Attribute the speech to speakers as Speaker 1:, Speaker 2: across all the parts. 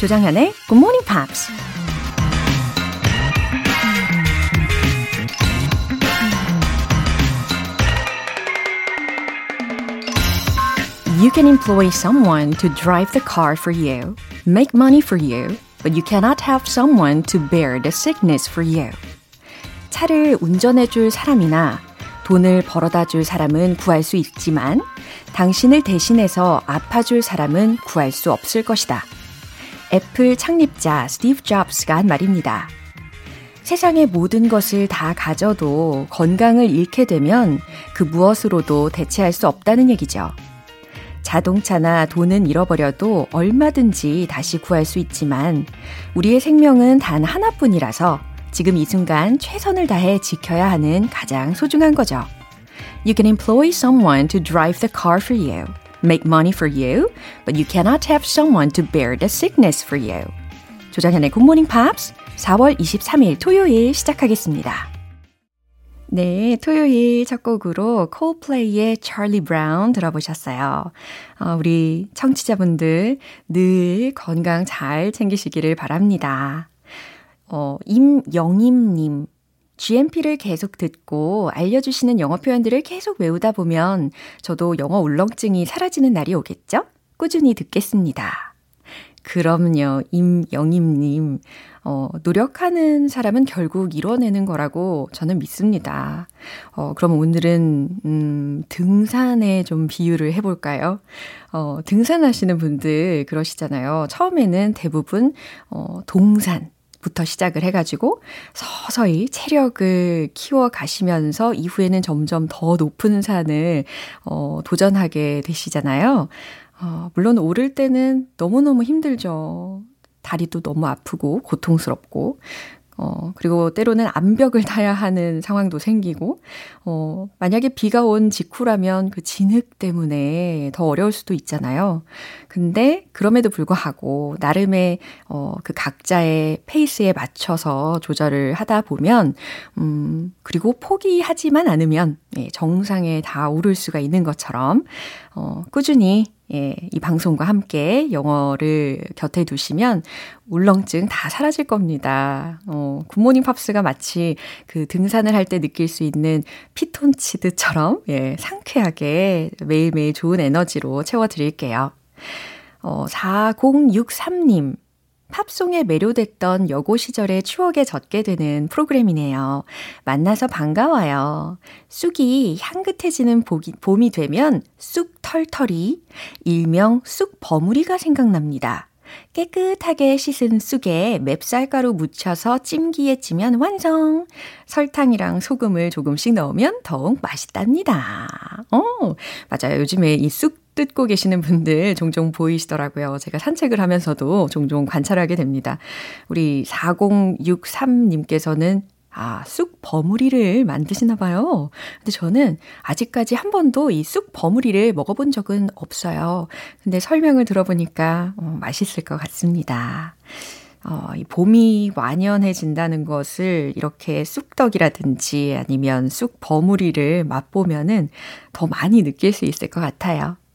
Speaker 1: 조장현의 Good Morning Pops. You can employ someone to drive the car for you, make money for you, but you cannot have someone to bear the sickness for you. 차를 운전해 줄 사람이나 돈을 벌어다 줄 사람은 구할 수 있지만 당신을 대신해서 아파줄 사람은 구할 수 없을 것이다. 애플 창립자 스티브 잡스가 한 말입니다. 세상의 모든 것을 다 가져도 건강을 잃게 되면 그 무엇으로도 대체할 수 없다는 얘기죠. 자동차나 돈은 잃어버려도 얼마든지 다시 구할 수 있지만 우리의 생명은 단 하나뿐이라서 지금 이 순간 최선을 다해 지켜야 하는 가장 소중한 거죠. You can employ someone to drive the car for you, make money for you, but you cannot have someone to bear the sickness for you. 조장현의 Good Morning Pops 4월 23일 토요일 시작하겠습니다. 네, 토요일 첫 곡으로 콜플레이의 Charlie Brown 들어보셨어요. 어, 우리 청취자분들 늘 건강 잘 챙기시기를 바랍니다. 어, 임영임님. GMP를 계속 듣고 알려주시는 영어 표현들을 계속 외우다 보면 저도 영어 울렁증이 사라지는 날이 오겠죠? 꾸준히 듣겠습니다. 그럼요, 임영임님. 어, 노력하는 사람은 결국 이뤄내는 거라고 저는 믿습니다. 어, 그럼 오늘은, 음, 등산에 좀 비유를 해볼까요? 어, 등산하시는 분들 그러시잖아요. 처음에는 대부분, 어, 동산. 부터 시작을 해가지고 서서히 체력을 키워 가시면서 이후에는 점점 더 높은 산을 어, 도전하게 되시잖아요. 어, 물론 오를 때는 너무너무 힘들죠. 다리도 너무 아프고 고통스럽고 어, 그리고 때로는 암벽을 타야 하는 상황도 생기고, 어, 만약에 비가 온 직후라면 그 진흙 때문에 더 어려울 수도 있잖아요. 근데 그럼에도 불구하고 나름의, 어, 그 각자의 페이스에 맞춰서 조절을 하다 보면, 음, 그리고 포기하지만 않으면, 예, 정상에 다 오를 수가 있는 것처럼, 어, 꾸준히 예, 이 방송과 함께 영어를 곁에 두시면 울렁증 다 사라질 겁니다. 어, 굿모닝 팝스가 마치 그 등산을 할 때 느낄 수 있는 피톤치드처럼 예, 상쾌하게 매일매일 좋은 에너지로 채워드릴게요. 어, 4063님. 팝송에 매료됐던 여고 시절의 추억에 젖게 되는 프로그램이네요. 만나서 반가워요. 쑥이 향긋해지는 봄이, 봄이 되면 쑥 털털이, 일명 쑥 버무리가 생각납니다. 깨끗하게 씻은 쑥에 맵쌀가루 묻혀서 찜기에 찌면 완성. 설탕이랑 소금을 조금씩 넣으면 더욱 맛있답니다. 어, 맞아요. 요즘에 이 쑥 뜯고 계시는 분들 종종 보이시더라고요. 제가 산책을 하면서도 종종 관찰하게 됩니다. 우리 4063님께서는 아, 쑥 버무리를 만드시나 봐요. 근데 저는 아직까지 한 번도 이 쑥 버무리를 먹어본 적은 없어요. 근데 설명을 들어보니까 어, 맛있을 것 같습니다. 어, 이 봄이 완연해진다는 것을 이렇게 쑥떡이라든지 아니면 쑥 버무리를 맛보면은 더 많이 느낄 수 있을 것 같아요.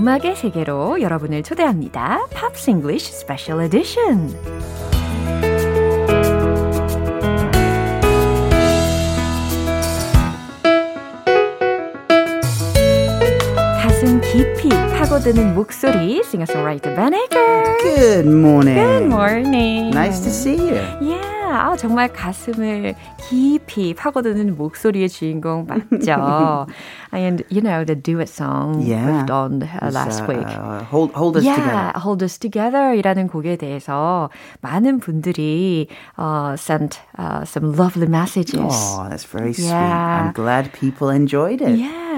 Speaker 1: 음악의 세계로 여러분을 초대합니다. 팝스 잉글리쉬 스페셜 에디션. 가슴 깊이 파고드는 목소리 싱어송라이터 벤 에이커.
Speaker 2: Good morning.
Speaker 1: Good morning.
Speaker 2: Nice to see you.
Speaker 1: Yeah. 아, 정말 가슴을 깊이 파고드는 목소리의 주인공 맞죠? and you know the duet song
Speaker 2: Yeah.
Speaker 1: we've done uh, last
Speaker 2: Uh,
Speaker 1: week.
Speaker 2: hold, hold us
Speaker 1: yeah,
Speaker 2: together.
Speaker 1: Hold Us Together이라는 곡에 대해서 많은 분들이 uh, sent uh, some lovely messages.
Speaker 2: Oh, that's very sweet.
Speaker 1: Yeah.
Speaker 2: I'm glad people enjoyed it.
Speaker 1: Yeah.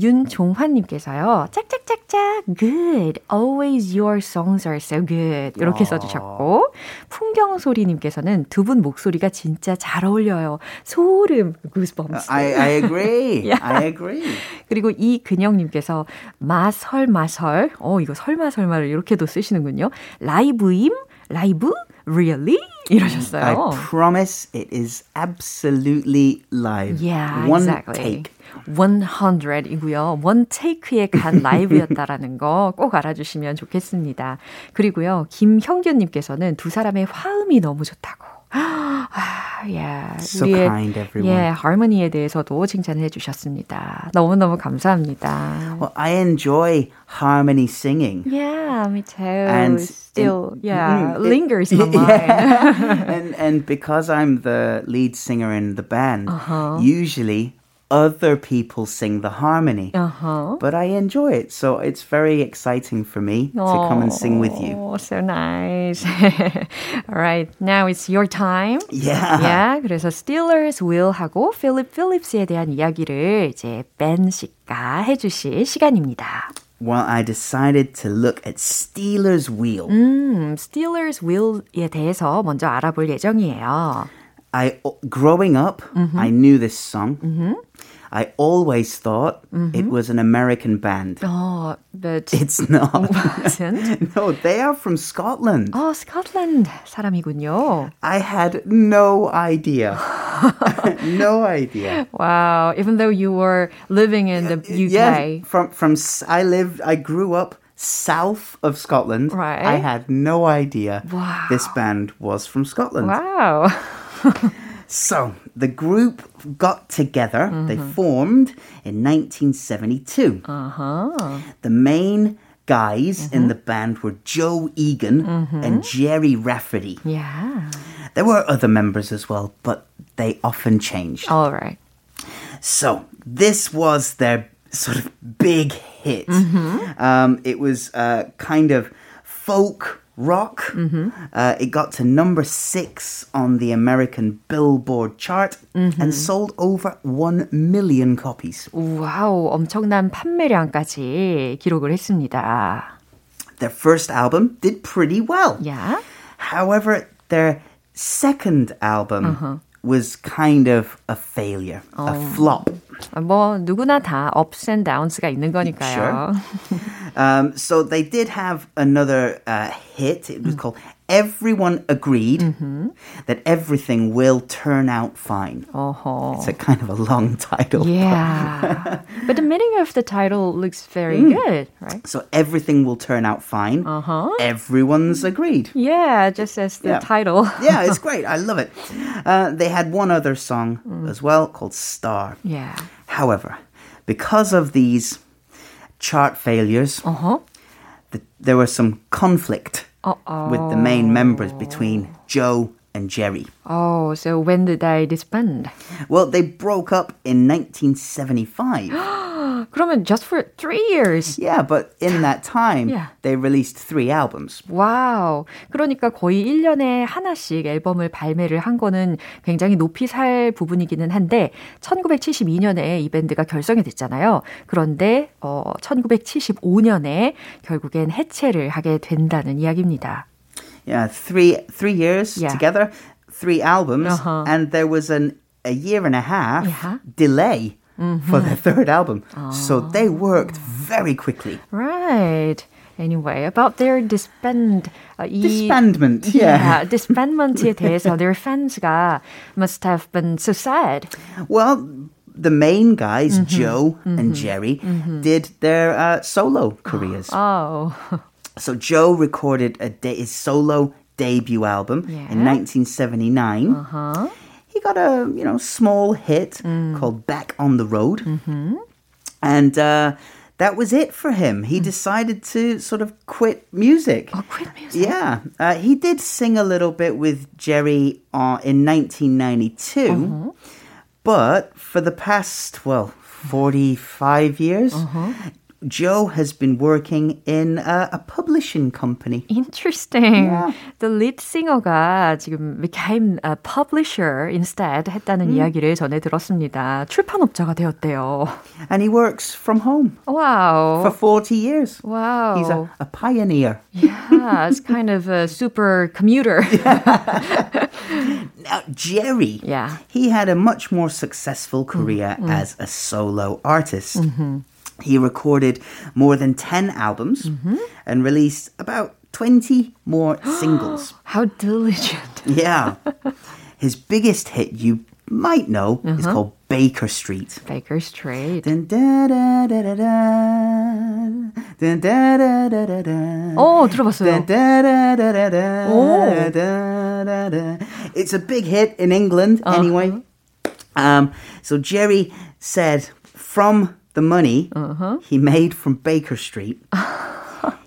Speaker 1: 윤종환님께서요. 짝짝짝짝 good. Always your songs are so good. 이렇게 써주셨고 풍경소리님께서는 두 분 목소리가 진짜 잘 어울려요. 소름 goosebumps.
Speaker 2: I, I agree.
Speaker 1: Yeah.
Speaker 2: I agree.
Speaker 1: 그리고 이근영님께서 마설 마설. 어 이거 설마 설마를 이렇게도 쓰시는군요. 라이브임 라이브 really 이러셨어요.
Speaker 2: I promise it is absolutely live.
Speaker 1: Yeah,
Speaker 2: One
Speaker 1: exactly.
Speaker 2: take.
Speaker 1: 100이고요. 원 테이크에 간 라이브였다라는 거 꼭 알아주시면 좋겠습니다. 그리고요, 김형균님께서는 두 사람의 화음이 너무 좋다고. 아, yeah.
Speaker 2: So
Speaker 1: 우리의
Speaker 2: kind, everyone.
Speaker 1: 예, harmony에 대해서도 칭찬해 주셨습니다. 너무너무 감사합니다.
Speaker 2: Well, I enjoy harmony singing.
Speaker 1: Yeah, me too.
Speaker 2: And
Speaker 1: Still,
Speaker 2: in-
Speaker 1: yeah,
Speaker 2: mm, it-
Speaker 1: lingers in my mind.
Speaker 2: Yeah. and and because I'm the lead singer in the band,
Speaker 1: Uh-huh.
Speaker 2: usually other people sing the harmony.
Speaker 1: Uh-huh.
Speaker 2: But I enjoy it, so it's very exciting for me to come and sing with you.
Speaker 1: Oh, so nice. All right, now it's your time.
Speaker 2: Yeah.
Speaker 1: Yeah, 그래서 Steelers will 하고 필립 필립스에 대한 이야기를 이제 벤 씨가 해주실 시간입니다.
Speaker 2: Well, I decided to look at Steelers Wheel.
Speaker 1: 음, Steelers will에 대해서 먼저 알아볼 예정이에요.
Speaker 2: I growing up, I knew this song. I always thought it was an American band.
Speaker 1: 어, but
Speaker 2: It's not.
Speaker 1: wasn't.
Speaker 2: no, they are from Scotland.
Speaker 1: 어, 스코틀랜드 사람이군요.
Speaker 2: I had no idea. no idea.
Speaker 1: Wow, even though you were living in the UK.
Speaker 2: Yeah, from from s- I lived. I grew up south of Scotland.
Speaker 1: Right.
Speaker 2: I had no idea
Speaker 1: Wow.
Speaker 2: this band was from Scotland.
Speaker 1: Wow.
Speaker 2: So the group got together. They formed in 1972.
Speaker 1: Uh-huh.
Speaker 2: The main guys in the band were Joe Egan and Jerry Rafferty.
Speaker 1: Yeah.
Speaker 2: There were other members as well, but they often changed.
Speaker 1: All right.
Speaker 2: So this was their sort of big hit. Um, it was uh, kind of folk rock. Uh, it got to number six on the American Billboard chart and sold over one million copies.
Speaker 1: 와우, 엄청난 판매량까지 기록을 했습니다.
Speaker 2: Their first album did pretty well.
Speaker 1: Yeah.
Speaker 2: However, their second album was kind of a failure, a flop.
Speaker 1: 뭐 누구나 다 ups and downs가 있는 거니까요.
Speaker 2: Um, so they did have another uh, hit. It was called Everyone Agreed That Everything Will Turn Out Fine.
Speaker 1: 어허.
Speaker 2: It's a kind of a long title.
Speaker 1: Yeah. but the meaning of the title looks very good, right?
Speaker 2: So everything will turn out fine.
Speaker 1: Uh-huh.
Speaker 2: Everyone's agreed.
Speaker 1: Yeah, just as the
Speaker 2: Yeah.
Speaker 1: title.
Speaker 2: yeah, it's great. I love it. Uh, they had one other song as well called Star.
Speaker 1: Yeah.
Speaker 2: However, because of these chart failures,
Speaker 1: Uh-huh.
Speaker 2: th- there was some conflict
Speaker 1: Uh-oh.
Speaker 2: with the main members between Joe and Jerry.
Speaker 1: Oh, so when did they disband?
Speaker 2: Well, they broke up in 1975.
Speaker 1: 그러면 just for three years.
Speaker 2: yeah, but in that time,
Speaker 1: Yeah.
Speaker 2: they released three albums.
Speaker 1: 와우. 그러니까 거의 1년에 하나씩 앨범을 발매를 한 거는 굉장히 높이 살 부분이기는 한데 1972년에 이 밴드가 결성이 됐잖아요. 그런데 어 1975년에 결국엔 해체를 하게 된다는 이야기입니다.
Speaker 2: Yeah, three three years
Speaker 1: Yeah.
Speaker 2: together, three albums,
Speaker 1: Uh-huh.
Speaker 2: and there was an a year and a half
Speaker 1: Yeah.
Speaker 2: delay for their third album. So
Speaker 1: Oh.
Speaker 2: they worked very quickly.
Speaker 1: Right. Anyway, about their disband 어, 이
Speaker 2: Disbandment, yeah.
Speaker 1: Yeah, disbandment에 대해서 their fans가 must have been so sad.
Speaker 2: Well, the main guys, Joe and Jerry, did their uh, solo careers.
Speaker 1: Oh.
Speaker 2: So Joe recorded a de- his solo debut album in
Speaker 1: Yeah.
Speaker 2: 1979.
Speaker 1: Uh-huh.
Speaker 2: He got a you know small hit called "Back on the Road," and uh, that was it for him. He decided to sort of quit music.
Speaker 1: Oh, quit music.
Speaker 2: Yeah, uh, he did sing a little bit with Jerry uh, in 1992, but for the past, well, 45 years, Joe has been working in a, a publishing company.
Speaker 1: Interesting.
Speaker 2: Yeah.
Speaker 1: The lead singer가 지금 became a publisher instead 했다는 이야기를 전에 들었습니다. 출판업자가 되었대요.
Speaker 2: And he works from home
Speaker 1: Wow.
Speaker 2: for 40 years.
Speaker 1: wow.
Speaker 2: He's a, a pioneer.
Speaker 1: yeah, it's kind of a super commuter.
Speaker 2: Now, Jerry,
Speaker 1: Yeah.
Speaker 2: he had a much more successful career as a solo artist. He recorded more than 10 albums and released about 20 more singles.
Speaker 1: How diligent.
Speaker 2: Yeah. His biggest hit you might know is called Baker Street.
Speaker 1: Baker Street.
Speaker 2: Dun, da, da, da, da, da. Dun, da, da, da, da, da.
Speaker 1: 어, 들어봤어요.
Speaker 2: Da, da, da, da, da,
Speaker 1: Oh.
Speaker 2: da, da, da. It's a big hit in England, anyway. Um, so Jerry said from the money he made from Baker Street,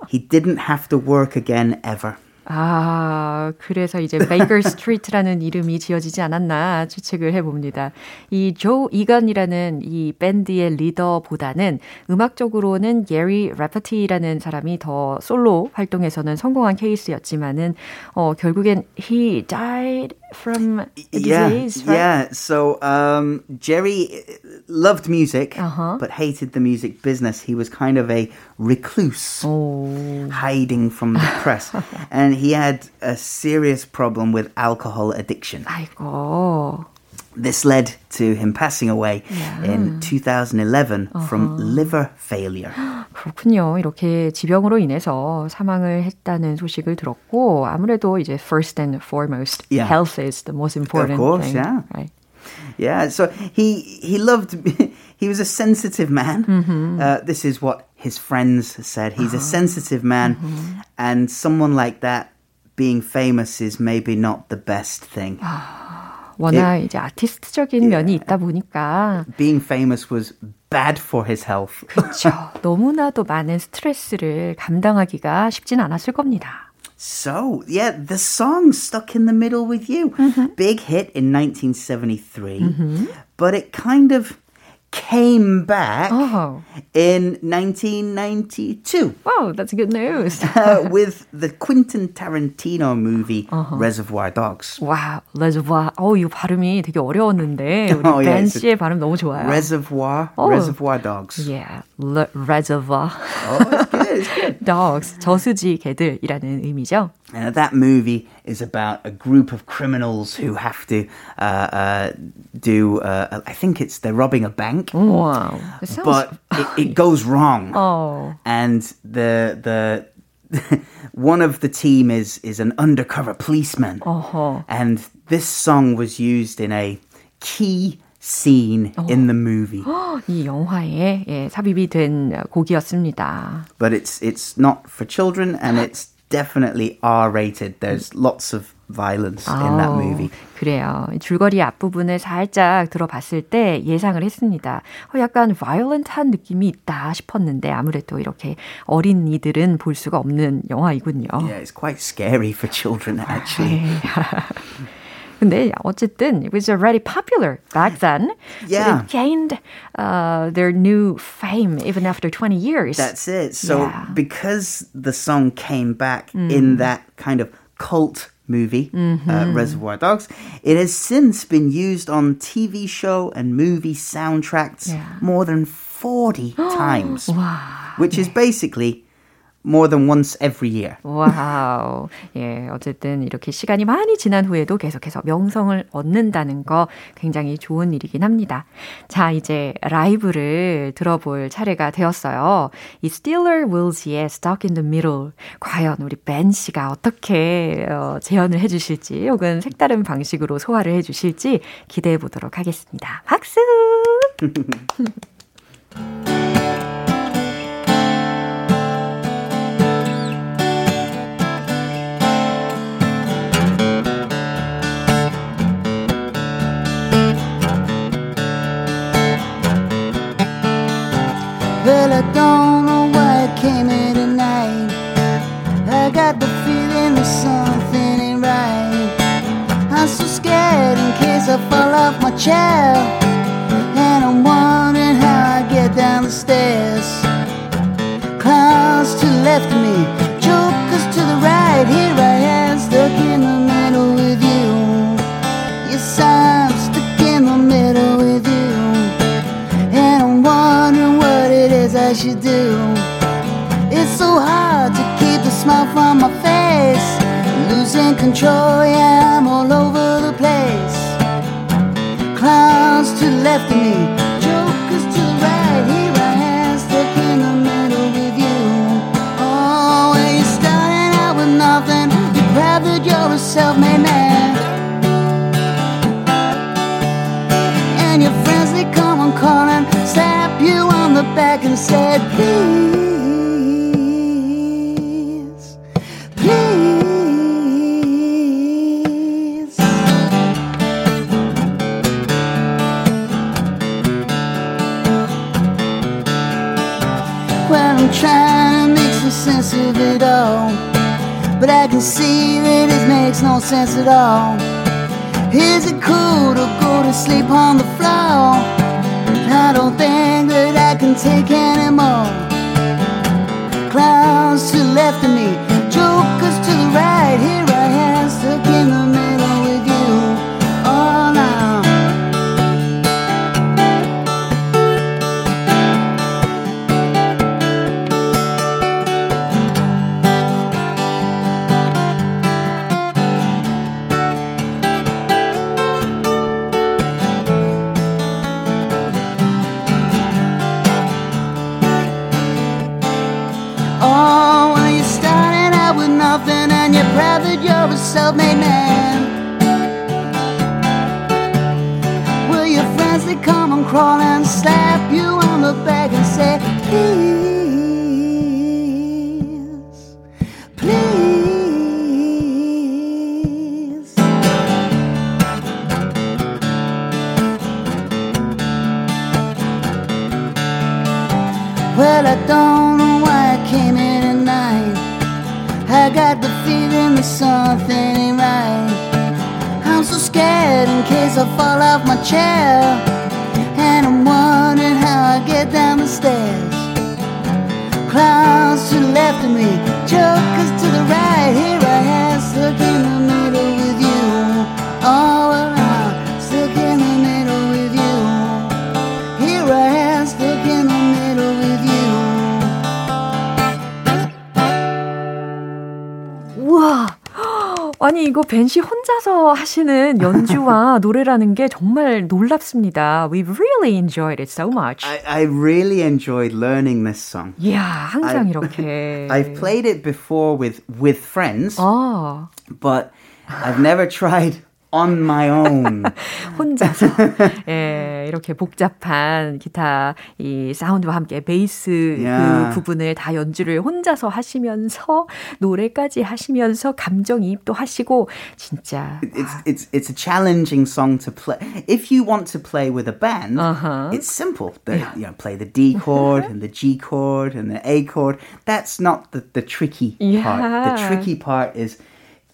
Speaker 2: he didn't have to work again ever.
Speaker 1: 아, 그래서 이제 베이커 스트리트라는 이름이 지어지지 않았나 추측을 해봅니다. 이 조 이건이라는 이 밴드의 리더보다는 음악적으로는 게리 래퍼티라는 사람이 더 솔로 활동에서는 성공한 케이스였지만은 어, 결국엔 he died from a
Speaker 2: yeah,
Speaker 1: disease, right?
Speaker 2: yeah. So um, Jerry loved music,
Speaker 1: Uh-huh.
Speaker 2: but hated the music business. He was kind of a recluse,
Speaker 1: 오,
Speaker 2: hiding from the press, and he had a serious problem with alcohol addiction.
Speaker 1: 아이고.
Speaker 2: This led to him passing away in 2011 from
Speaker 1: Uh-huh.
Speaker 2: liver failure.
Speaker 1: 그렇군요. 이렇게 지병으로 인해서 사망을 했다는 소식을 들었고 아무래도 이제 first and foremost
Speaker 2: Yeah.
Speaker 1: health is the most important
Speaker 2: course,
Speaker 1: thing.
Speaker 2: yeah.
Speaker 1: Right.
Speaker 2: Yeah, so he he loved. He was a sensitive man. Uh, this is what his friends said. He's a sensitive man, and someone like that being famous is maybe not the best thing.
Speaker 1: 워낙 이제 아티스트적인 면이 있다 보니까
Speaker 2: Being famous was bad for his health.
Speaker 1: 그렇죠. 너무나도 많은 스트레스를 감당하기가 쉽진 않았을 겁니다.
Speaker 2: So, yeah, the song Stuck in the Middle with You. Big hit in 1973, but it kind of came back
Speaker 1: Oh,
Speaker 2: in 1992.
Speaker 1: wow, that's good news.
Speaker 2: uh, with the Quentin Tarantino movie Reservoir Dogs.
Speaker 1: 와, 레저voir. 어, 이 발음이 되게 어려웠는데 우리
Speaker 2: Oh, yeah,
Speaker 1: 벤
Speaker 2: it's a-
Speaker 1: 씨의 발음 너무 좋아요.
Speaker 2: Reservoir,
Speaker 1: Oh.
Speaker 2: Reservoir Dogs.
Speaker 1: Yeah, le, reservoir.
Speaker 2: Oh, it's good, it's good.
Speaker 1: Dogs, 저수지 개들이라는 의미죠.
Speaker 2: And that movie is about a group of criminals who have to uh, uh, do. Uh, I think it's they're robbing a bank,
Speaker 1: Wow. It sounds
Speaker 2: but it, it goes wrong.
Speaker 1: Oh.
Speaker 2: and the the one of the team is is an undercover policeman,
Speaker 1: 어허.
Speaker 2: and this song was used in a key scene in the movie.
Speaker 1: 이 영화에 예, 삽입이 된 곡이었습니다.
Speaker 2: but it's it's not for children and it's definitely R rated. There's lots of violence in that
Speaker 1: 아우,
Speaker 2: movie.
Speaker 1: 그래요. 줄거리 앞부분을 살짝 들어봤을 때 예상을 했습니다. 어, 약간 violent한 느낌이 있다 싶었는데 아무래도 이렇게 어린이들은 볼 수가 없는 영화이군요.
Speaker 2: Yeah, it's quite scary for children actually.
Speaker 1: 근데 어쨌든 it was already popular back then.
Speaker 2: Yeah.
Speaker 1: It gained uh, their new fame even after 20 years.
Speaker 2: That's it. So
Speaker 1: Yeah.
Speaker 2: because the song came back in that kind of cult movie, uh, Reservoir Dogs, it has since been used on TV show and movie soundtracks
Speaker 1: Yeah.
Speaker 2: more than 40 times, which is basically more than once every year.
Speaker 1: 와우. 예, 어쨌든 이렇게 시간이 많이 지난 후에도 계속해서 명성을 얻는다는 거 굉장히 좋은 일이긴 합니다. 자, 이제 라이브를 들어볼 차례가 되었어요. 이 Steeler Wills의 Stuck in the Middle. 과연 우리 벤 씨가 어떻게 어, 재현을 해 주실지 혹은 색다른 방식으로 소화를 해 주실지 기대해 보도록 하겠습니다. 박수!
Speaker 2: I don't
Speaker 3: know why I came here tonight. I got the feeling that something ain't right. I'm so scared in case I fall off my chair. And I'm wondering how I get down the stairs. Clowns to left of me. I should do. It's so hard to keep the smile from my face. Losing control, yeah, I'm all over the place. Clowns to the left of me, jokers to the right. Here I am, stuck in the middle with you. Oh, when starting out with nothing, that you're a self-made man. Back and said, please, please. Well, I'm trying to make some sense of it all. But I can see that it makes no sense at all. Is it cool to go to sleep on the take anymore. Clowns to the left of me, jokers to the right. Here Oh, when you're starting out with nothing and you're proud that you're a self-made man. Will your friends they come and crawl and slap you on the back and say, please, please. Well, I don't I got the feeling that something ain't right. I'm so scared in case I fall off my chair. And I'm wondering how I get down the stairs. Clowns to the left of me, jokers to the right. Here I am, stuck
Speaker 1: 아니 이거 벤씨 혼자서 하시는 연주와 노래라는 게 정말 놀랍습니다. We've really enjoyed it so much.
Speaker 3: I, I really enjoyed learning this song.
Speaker 1: 이야, 항상
Speaker 3: I-
Speaker 1: 이렇게.
Speaker 3: I've played it before with with friends,
Speaker 1: 아,
Speaker 3: but I've never tried on my own.
Speaker 1: 혼자서 예, 이렇게 복잡한 기타 이 사운드와 함께 베이스
Speaker 3: Yeah.
Speaker 1: 그 부분을 다 연주를 혼자서 하시면서 노래까지 하시면서 감정이입도 하시고 진짜
Speaker 3: it's it's it's a challenging song to play. If you want to play with a band,
Speaker 1: Uh-huh.
Speaker 3: it's simple. The, You know, play the D chord and the G chord and the A chord. That's not the the tricky part. The
Speaker 1: Yeah.
Speaker 3: tricky part is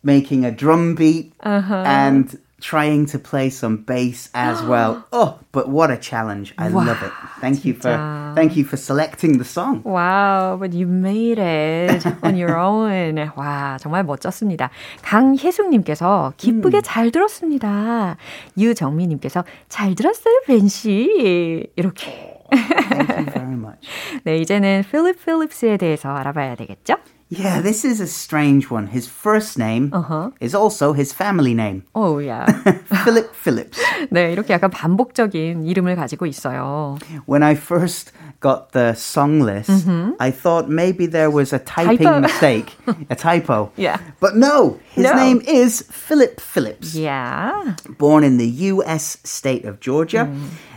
Speaker 3: making a drum beat
Speaker 1: Uh-huh.
Speaker 3: and trying to play some bass as well. Oh, but what a challenge! I
Speaker 1: Wow,
Speaker 3: love it. Thank you for
Speaker 1: 진짜.
Speaker 3: thank you for selecting the song.
Speaker 1: Wow, but you made it on your own. 와, 정말 멋졌습니다. 강혜숙님께서 기쁘게 잘 들었습니다. 유정미님께서 잘 들었어요, 벤씨. 이렇게.
Speaker 3: Thank you very much.
Speaker 1: 네, 이제는 필립 필립스에 대해서 알아봐야 되겠죠?
Speaker 3: Yeah, this is a strange one. His first name
Speaker 1: Uh-huh.
Speaker 3: is also his family name,
Speaker 1: 오, 야.
Speaker 3: Philip Phillips.
Speaker 1: 네, 이렇게 약간 반복적인 이름을 가지고 있어요.
Speaker 3: When I first got the song list, I thought maybe there was a typing
Speaker 1: Typo.
Speaker 3: mistake, a typo.
Speaker 1: Yeah.
Speaker 3: But no, his
Speaker 1: No.
Speaker 3: name is Philip Phillips.
Speaker 1: Yeah.
Speaker 3: Born in the US state of Georgia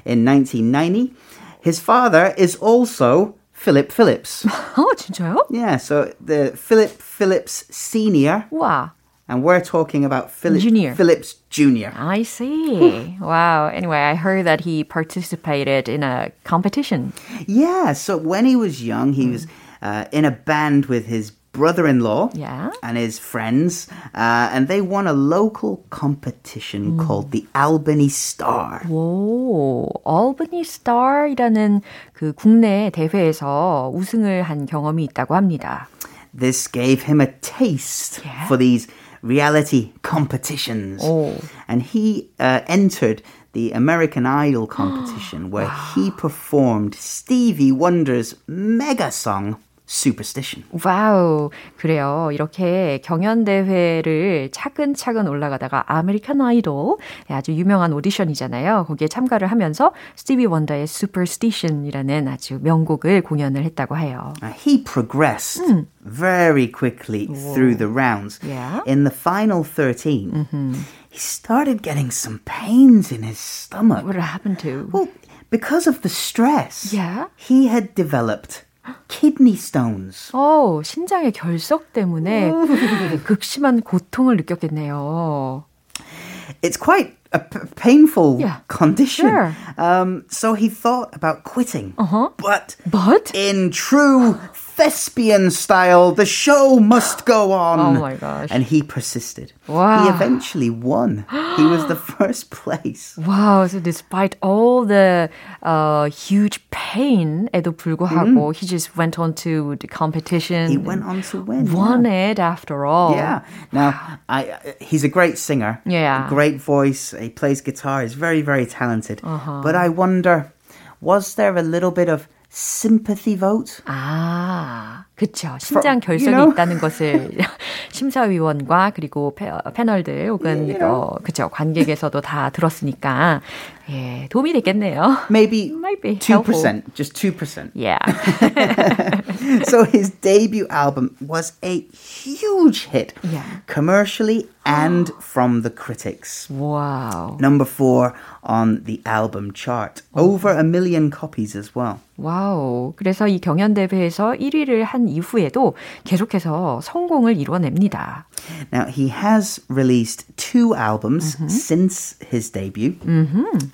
Speaker 3: in 1990. His father is also Philip Phillips.
Speaker 1: 어, 진짜요?
Speaker 3: yeah, so the Philip Phillips Senior,
Speaker 1: 와.
Speaker 3: and we're talking about Philip
Speaker 1: Junior.
Speaker 3: Phillips Junior.
Speaker 1: I see. wow. Anyway, I heard that he participated in a competition.
Speaker 3: Yeah, so when he was young, he was uh, in a band with his
Speaker 2: brother-in-law
Speaker 1: Yeah.
Speaker 2: and his friends, uh, and they won a local competition called the Albany Star.
Speaker 1: 오, Albany Star이라는 그 국내 대회에서 우승을 한 경험이 있다고 합니다.
Speaker 2: This gave him a taste
Speaker 1: Yeah.
Speaker 2: for these reality competitions.
Speaker 1: Oh.
Speaker 2: And he uh, entered the American Idol competition where he performed Stevie Wonder's mega song, Superstition.
Speaker 1: 와우. 그래요. 이렇게 경연대회를 차근차근 올라가다가 아메리칸 아이돌, 네, 아주 유명한 오디션이잖아요. 거기에 참가를 하면서 스티비 원더의 Superstition이라는 아주 명곡을 공연을 했다고 해요.
Speaker 2: Uh, he progressed very quickly through the rounds.
Speaker 1: Yeah.
Speaker 2: In the final 13, he started getting some pains in his stomach.
Speaker 1: What happened to?
Speaker 2: Well, because of the stress,
Speaker 1: Yeah.
Speaker 2: he had developed kidney stones.
Speaker 1: 어, 신장의 결석 때문에 극심한 고통을 느꼈겠네요.
Speaker 2: It's quite a p- painful
Speaker 1: Yeah.
Speaker 2: condition.
Speaker 1: Sure.
Speaker 2: Um, so he thought about quitting.
Speaker 1: Uh-huh.
Speaker 2: But
Speaker 1: But?
Speaker 2: in true thespian style, the show must go on.
Speaker 1: Oh my gosh.
Speaker 2: And he persisted.
Speaker 1: Wow.
Speaker 2: He eventually won. he was the first place.
Speaker 1: Wow, so despite all the uh, huge pain에도 불구하고, he just went on to the competition.
Speaker 2: He went on to win.
Speaker 1: Won
Speaker 2: yeah.
Speaker 1: it after all.
Speaker 2: Yeah. Now, I, uh, he's a great singer.
Speaker 1: Yeah.
Speaker 2: A great voice. He plays guitar. He's very, very talented.
Speaker 1: Uh-huh.
Speaker 2: But I wonder, was there a little bit of sympathy vote?
Speaker 1: 아, 그쵸. 신장
Speaker 2: For-
Speaker 1: 결석이
Speaker 2: you know?
Speaker 1: 있다는 것을 심사위원과 그리고 패, 패널들 혹은 어, 그쵸 관객에서도 다 들었으니까 예, 도움이 됐겠네요.
Speaker 2: Maybe
Speaker 1: Might be
Speaker 2: 2%,
Speaker 1: helpful.
Speaker 2: just 2%.
Speaker 1: Yeah.
Speaker 2: so his debut album was a huge hit,
Speaker 1: Yeah.
Speaker 2: commercially and from the critics.
Speaker 1: wow.
Speaker 2: Number four on the album chart, over a million copies as well.
Speaker 1: 와우. 그래서 이 경연 대회에서 1위를 한 이후에도 계속해서 성공을 이뤄냅니다.
Speaker 2: Now he has released two albums since his debut.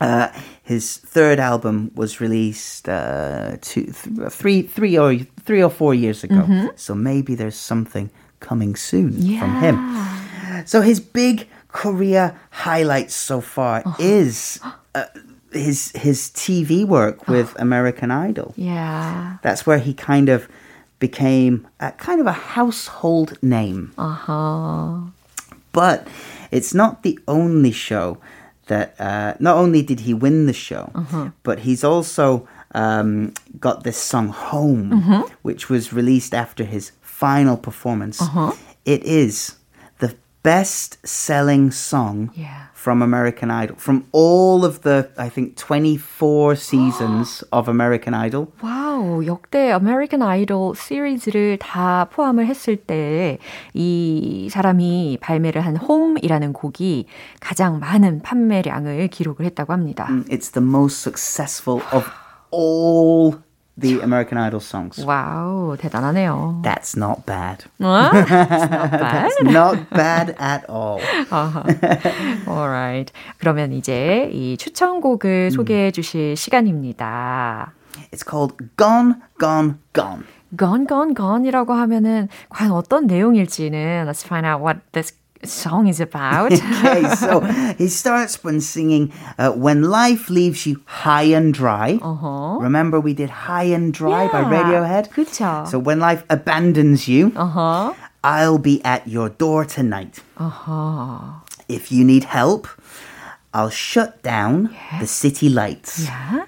Speaker 2: Uh, his third album was released uh, two, th- three, three or three or four years ago. So maybe there's something coming soon from him. So his big career highlights so far is uh, his his TV work with American Idol.
Speaker 1: Yeah.
Speaker 2: That's where he kind of became a kind of a household name.
Speaker 1: 아하.
Speaker 2: But it's not the only show that. Uh, not only did he win the show, but he's also um, got this song "Home," which was released after his final performance. It is the best-selling song
Speaker 1: Yeah.
Speaker 2: from American Idol from all of the, I think, twenty-four seasons of American Idol.
Speaker 1: 와우, 역대 아메리칸 아이돌 시리즈를 다 포함을 했을 때 이 사람이 발매를 한 홈이라는 곡이 가장 많은 판매량을 기록을 했다고 합니다.
Speaker 2: It's the most successful of all the American Idol songs.
Speaker 1: 와우, 대단하네요.
Speaker 2: That's not bad.
Speaker 1: 어? It's not bad.
Speaker 2: That's not bad at all.
Speaker 1: Alright. 그러면 이제 이 추천곡을 소개해 주실 시간입니다.
Speaker 2: It's called Gone, Gone, Gone.
Speaker 1: Gone, Gone, Gone이라고 하면은 과연 어떤 내용일지는 Let's find out what this song is about.
Speaker 2: Okay, so he starts when singing uh, When Life Leaves You High and Dry.
Speaker 1: Uh-huh.
Speaker 2: Remember we did High and Dry by
Speaker 1: Yeah,
Speaker 2: Radiohead?
Speaker 1: 그쵸.
Speaker 2: So when life abandons you,
Speaker 1: uh-huh.
Speaker 2: I'll be at your door tonight.
Speaker 1: Uh-huh.
Speaker 2: If you need help, I'll shut down the city lights.
Speaker 1: Yeah?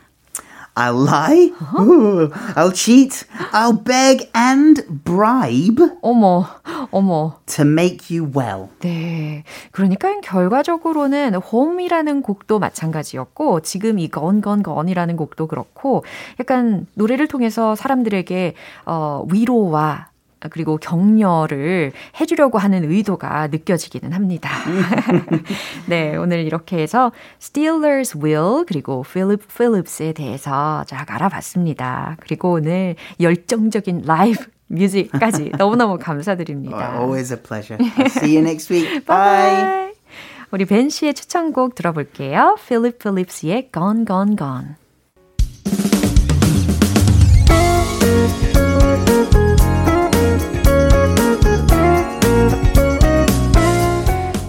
Speaker 2: I'll lie. Ooh, I'll cheat. I'll beg and bribe
Speaker 1: 어머, 어머.
Speaker 2: to make you well.
Speaker 1: 네. 그러니까 결과적으로는 홈이라는 곡도 마찬가지였고 지금 이 Gone Gone Gone이라는 곡도 그렇고 약간 노래를 통해서 사람들에게 어 위로와 그리고 격려를 해주려고 하는 의도가 느껴지기는 합니다. 네, 오늘 이렇게 해서 Steelers Will 그리고 Philip Phillips에 대해서 쫙 알아봤습니다. 그리고 오늘 열정적인 라이브 뮤직까지 너무너무 감사드립니다.
Speaker 2: Always a pleasure. I'll see you next week. Bye.
Speaker 1: 바이바이. 우리 벤 씨의 추천곡 들어볼게요. 필립 필립스의 Gone Gone Gone.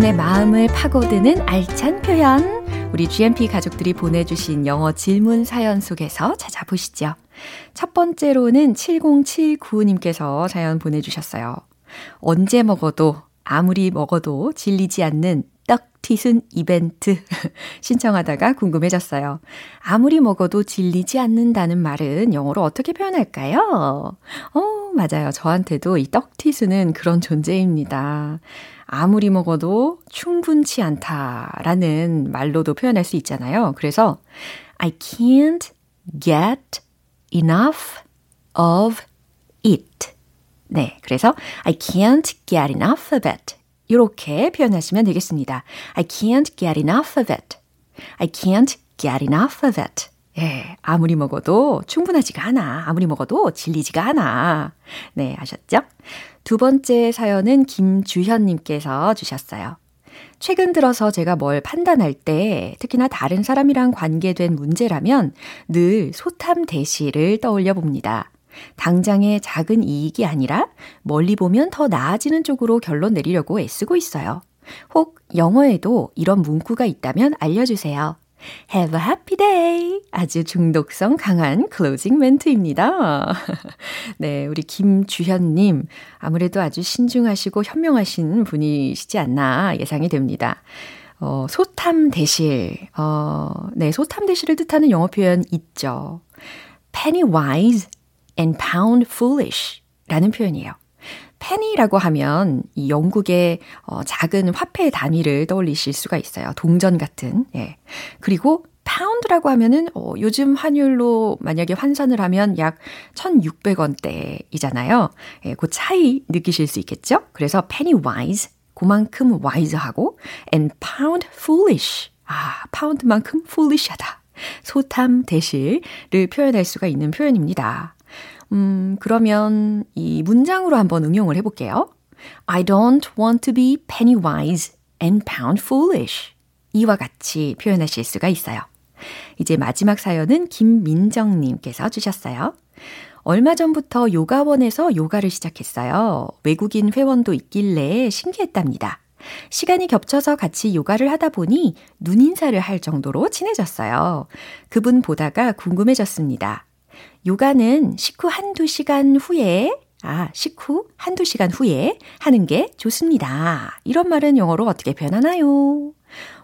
Speaker 1: 여러분의 마음을 파고드는 알찬 표현. 우리 GMP 가족들이 보내주신 영어 질문 사연 속에서 찾아보시죠. 첫 번째로는 7079님께서 사연 보내주셨어요. 언제 먹어도 아무리 먹어도 질리지 않는 떡 튀순 이벤트 신청하다가 궁금해졌어요. 아무리 먹어도 질리지 않는다는 말은 영어로 어떻게 표현할까요? 어, 맞아요. 저한테도 이 떡튀순은 그런 존재입니다. 아무리 먹어도 충분치 않다라는 말로도 표현할 수 있잖아요. 그래서 I can't get enough of it. 네, 그래서 I can't get enough of it. 이렇게 표현하시면 되겠습니다. I can't get enough of it. I can't get enough of it. 예, 아무리 먹어도 충분하지가 않아. 아무리 먹어도 질리지가 않아. 네, 아셨죠? 두 번째 사연은 김주현님께서 주셨어요. 최근 들어서 제가 뭘 판단할 때 특히나 다른 사람이랑 관계된 문제라면 늘 소탐 대시를 떠올려 봅니다. 당장의 작은 이익이 아니라 멀리 보면 더 나아지는 쪽으로 결론 내리려고 애쓰고 있어요. 혹 영어에도 이런 문구가 있다면 알려주세요. Have a happy day. 아주 중독성 강한 클로징 멘트입니다. 네, 우리 김주현님. 아무래도 아주 신중하시고 현명하신 분이시지 않나 예상이 됩니다. 어, 소탐 대실. 어, 네, 소탐 대실을 뜻하는 영어 표현 있죠. penny wise and pound foolish 라는 표현이에요. 페니라고 하면 이 영국의 어, 작은 화폐 단위를 떠올리실 수가 있어요. 동전 같은. 예. 그리고 파운드라고 하면은 어, 요즘 환율로 만약에 환산을 하면 약 1,600원대이잖아요. 예, 그 차이 느끼실 수 있겠죠? 그래서 penny wise 그만큼 wise하고 and pound foolish. 아, 파운드만큼 foolish하다. 소탐 대실을 표현할 수가 있는 표현입니다. 음, 그러면 이 문장으로 한번 응용을 해볼게요. I don't want to be penny wise and pound foolish. 이와 같이 표현하실 수가 있어요. 이제 마지막 사연은 김민정님께서 주셨어요. 얼마 전부터 요가원에서 요가를 시작했어요. 외국인 회원도 있길래 신기했답니다. 시간이 겹쳐서 같이 요가를 하다 보니 눈인사를 할 정도로 친해졌어요. 그분 보다가 궁금해졌습니다. 요가는 식후 한두 시간 후에 아, 식후 한두 시간 후에 하는 게 좋습니다. 이런 말은 영어로 어떻게 표현하나요?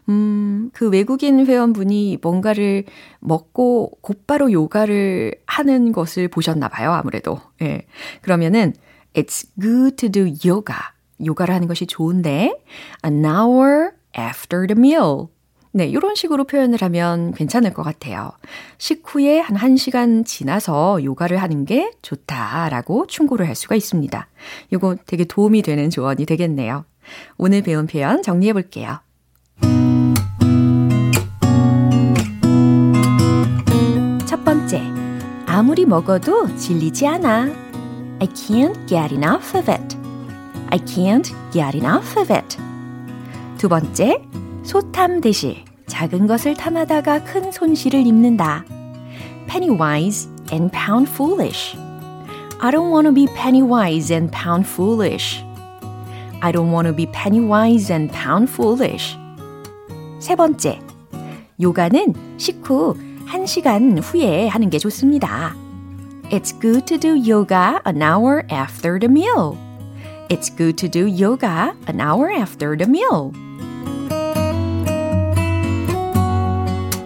Speaker 1: 음, 그 외국인 회원분이 뭔가를 먹고 곧바로 요가를 하는 것을 보셨나 봐요, 아무래도. 예. 그러면은, it's good to do yoga. 요가를 하는 것이 좋은데, an hour after the meal. 네, 이런 식으로 표현을 하면 괜찮을 것 같아요. 식후에 한 1시간 지나서 요가를 하는 게 좋다라고 충고를 할 수가 있습니다. 이거 되게 도움이 되는 조언이 되겠네요. 오늘 배운 표현 정리해 볼게요. 첫 번째, 아무리 먹어도 질리지 않아. I can't get enough of it. I can't get enough of it. 두 번째, 소탐 대실, 작은 것을 탐하다가 큰 손실을 입는다. penny wise and pound foolish. I don't want to be penny wise and pound foolish. I don't want to be penny wise and pound foolish. 세 번째, 요가는 식후 1시간 후에 하는 게 좋습니다. It's good to do yoga an hour after the meal. It's good to do yoga an hour after the meal.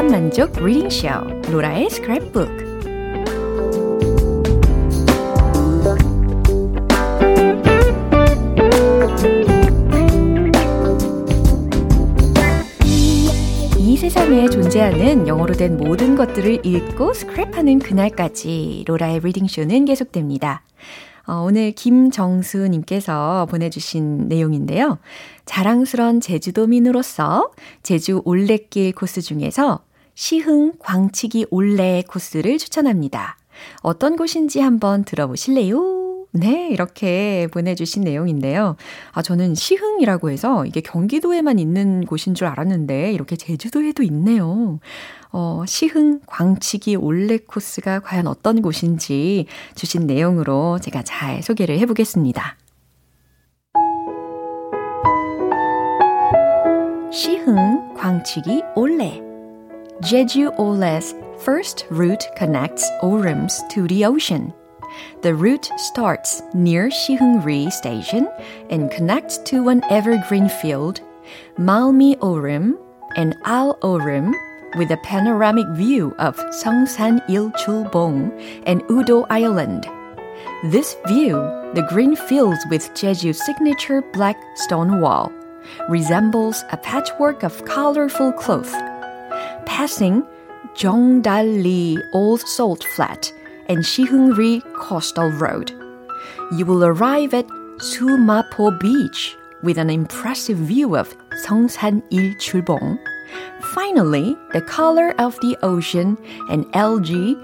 Speaker 1: 오감 만족 reading 쇼 로라의 스크랩북 이 세상에 존재하는 영어로 된 모든 것들을 읽고 스크랩하는 그날까지 로라의 reading 쇼는 계속됩니다. 어, 오늘 김정수님께서 보내주신 내용인데요. 자랑스런 제주도민으로서 제주 올레길 코스 중에서 시흥 광치기 올레 코스를 추천합니다. 어떤 곳인지 한번 들어보실래요? 네, 이렇게 보내주신 내용인데요. 아, 저는 시흥이라고 해서 이게 경기도에만 있는 곳인 줄 알았는데 이렇게 제주도에도 있네요. 어, 시흥 광치기 올레 코스가 과연 어떤 곳인지 주신 내용으로 제가 잘 소개를 해보겠습니다. 시흥 광치기 올레 Jeju Ole's first route connects Orums to the ocean. The route starts near Siheungri Station and connects to an evergreen field, Malmi Orum and Al Orum with a panoramic view of Songsan Il-chul-bong and Udo Island. This view, the green fields with Jeju's signature black stone wall, resembles a patchwork of colorful cloth. Passing Jongdali Old Salt Flat and Siheungri Coastal Road, you will arrive at Sumapo Beach with an impressive view of Songsan Il-chulbong Finally, the color of the ocean and algae,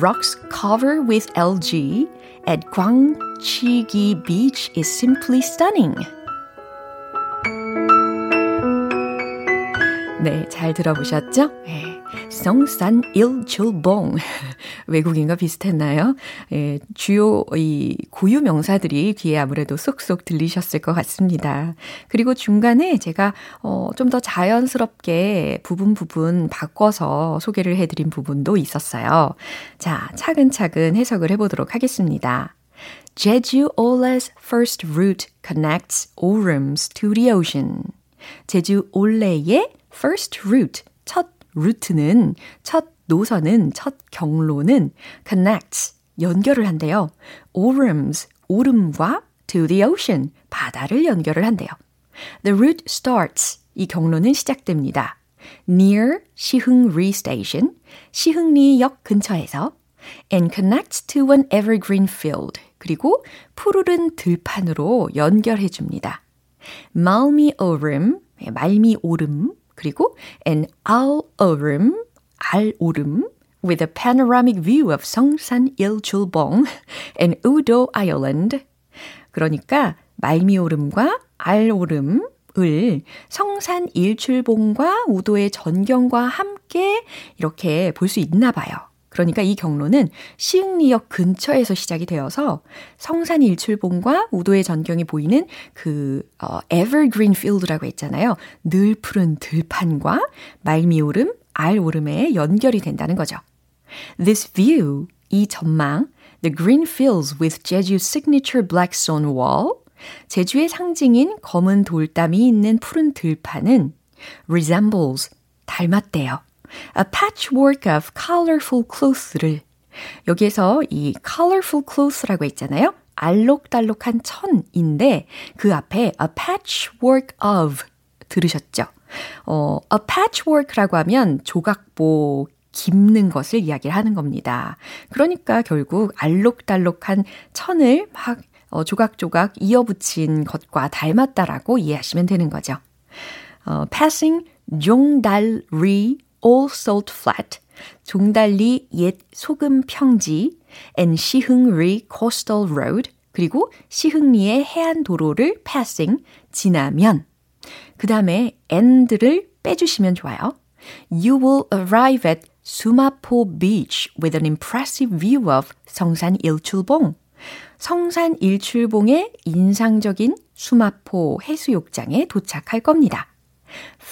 Speaker 1: rocks covered with algae at Gwangchigi Beach is simply stunning. 네, 잘 들어보셨죠? 네. 성산 일출봉 외국인과 비슷했나요? 예, 주요 이 고유 명사들이 귀에 아무래도 쏙쏙 들리셨을 것 같습니다. 그리고 중간에 제가 어, 좀 더 자연스럽게 부분 부분 바꿔서 소개를 해드린 부분도 있었어요. 자, 차근차근 해석을 해보도록 하겠습니다. Jeju Ola's first route connects Orums to the ocean. 제주 올레의 first route, 첫 루트는, 첫 노선은, 첫 경로는 connects, 연결을 한대요. Orums, 오름과 to the ocean, 바다를 연결을 한대요. The route starts, 이 경로는 시작됩니다. near 시흥리 station, 시흥리역 근처에서 and connects to an evergreen field, 그리고 푸르른 들판으로 연결해 줍니다. 말미 오름, 말미 오름, 그리고 an al 오름, 알 오름, with a panoramic view of 성산 일출봉 and Udo Island. 그러니까 말미오름과 알오름 을 성산 일출봉과 우도의 전경과 함께 이렇게 볼 수 있나 봐요. 그러니까 이 경로는 시흥리역 근처에서 시작이 되어서 성산 일출봉과 우도의 전경이 보이는 그 어, Evergreen Field라고 했잖아요. 늘 푸른 들판과 말미오름, 알오름에 연결이 된다는 거죠. This view, 이 전망, the green fields with Jeju's signature black stone wall, 제주의 상징인 검은 돌담이 있는 푸른 들판은 resembles, 닮았대요. A patchwork of colorful cloths를 여기에서 이 colorful cloths라고 했잖아요. 알록달록한 천인데 그 앞에 a patchwork of 들으셨죠? 어, a patchwork라고 하면 조각보 깁는 것을 이야기를 하는 겁니다. 그러니까 결국 알록달록한 천을 막 어, 조각조각 이어붙인 것과 닮았다라고 이해하시면 되는 거죠. 어, passing 종 Old Salt Flat, 종달리 옛 소금 평지, and 시흥리 Coastal Road, 그리고 시흥리의 해안 도로를 passing, 지나면, 그 다음에 and를 빼주시면 좋아요. You will arrive at 수마포 Beach with an impressive view of 성산 일출봉. 성산 일출봉의 인상적인 수마포 해수욕장에 도착할 겁니다.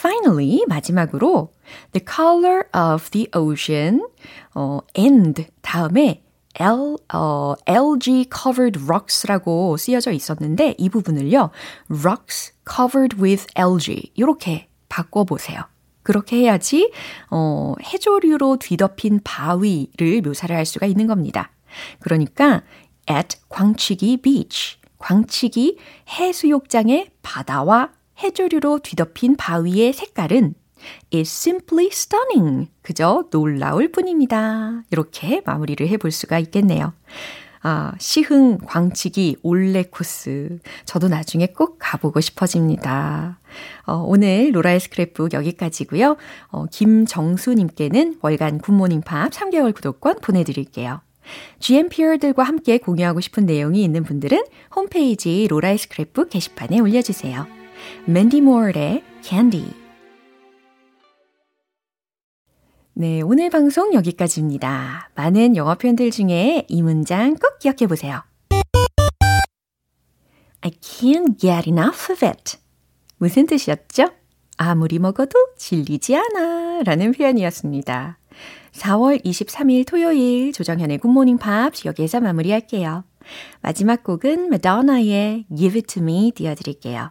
Speaker 1: Finally, 마지막으로 the color of the ocean 어, and 다음에 L, 어, algae covered rocks라고 쓰여져 있었는데 이 부분을요 rocks covered with algae 이렇게 바꿔 보세요. 그렇게 해야지, 어, 해조류로 뒤덮인 바위를 묘사를 할 수가 있는 겁니다. 그러니까, at 광치기 beach. 광치기 해수욕장의 바다와 해조류로 뒤덮인 바위의 색깔은 is simply stunning. 그저 놀라울 뿐입니다. 이렇게 마무리를 해볼 수가 있겠네요. 아, 시흥, 광치기, 올레 코스. 저도 나중에 꼭 가보고 싶어집니다. 어, 오늘 로라의 스크랩북 여기까지고요. 어, 김정수님께는 월간 굿모닝 팝 3개월 구독권 보내드릴게요. GMPR들과 함께 공유하고 싶은 내용이 있는 분들은 홈페이지 로라의 스크랩북 게시판에 올려주세요. 맨디 모어의 캔디 네, 오늘 방송 여기까지입니다. 많은 영어 표현들 중에 이 문장 꼭 기억해 보세요. I can't get enough of it. 무슨 뜻이었죠? 아무리 먹어도 질리지 않아 라는 표현이었습니다. 4월 23일 토요일 조정현의 굿모닝 팝스 여기에서 마무리할게요. 마지막 곡은 마더나의 Give It To Me 띄워드릴게요.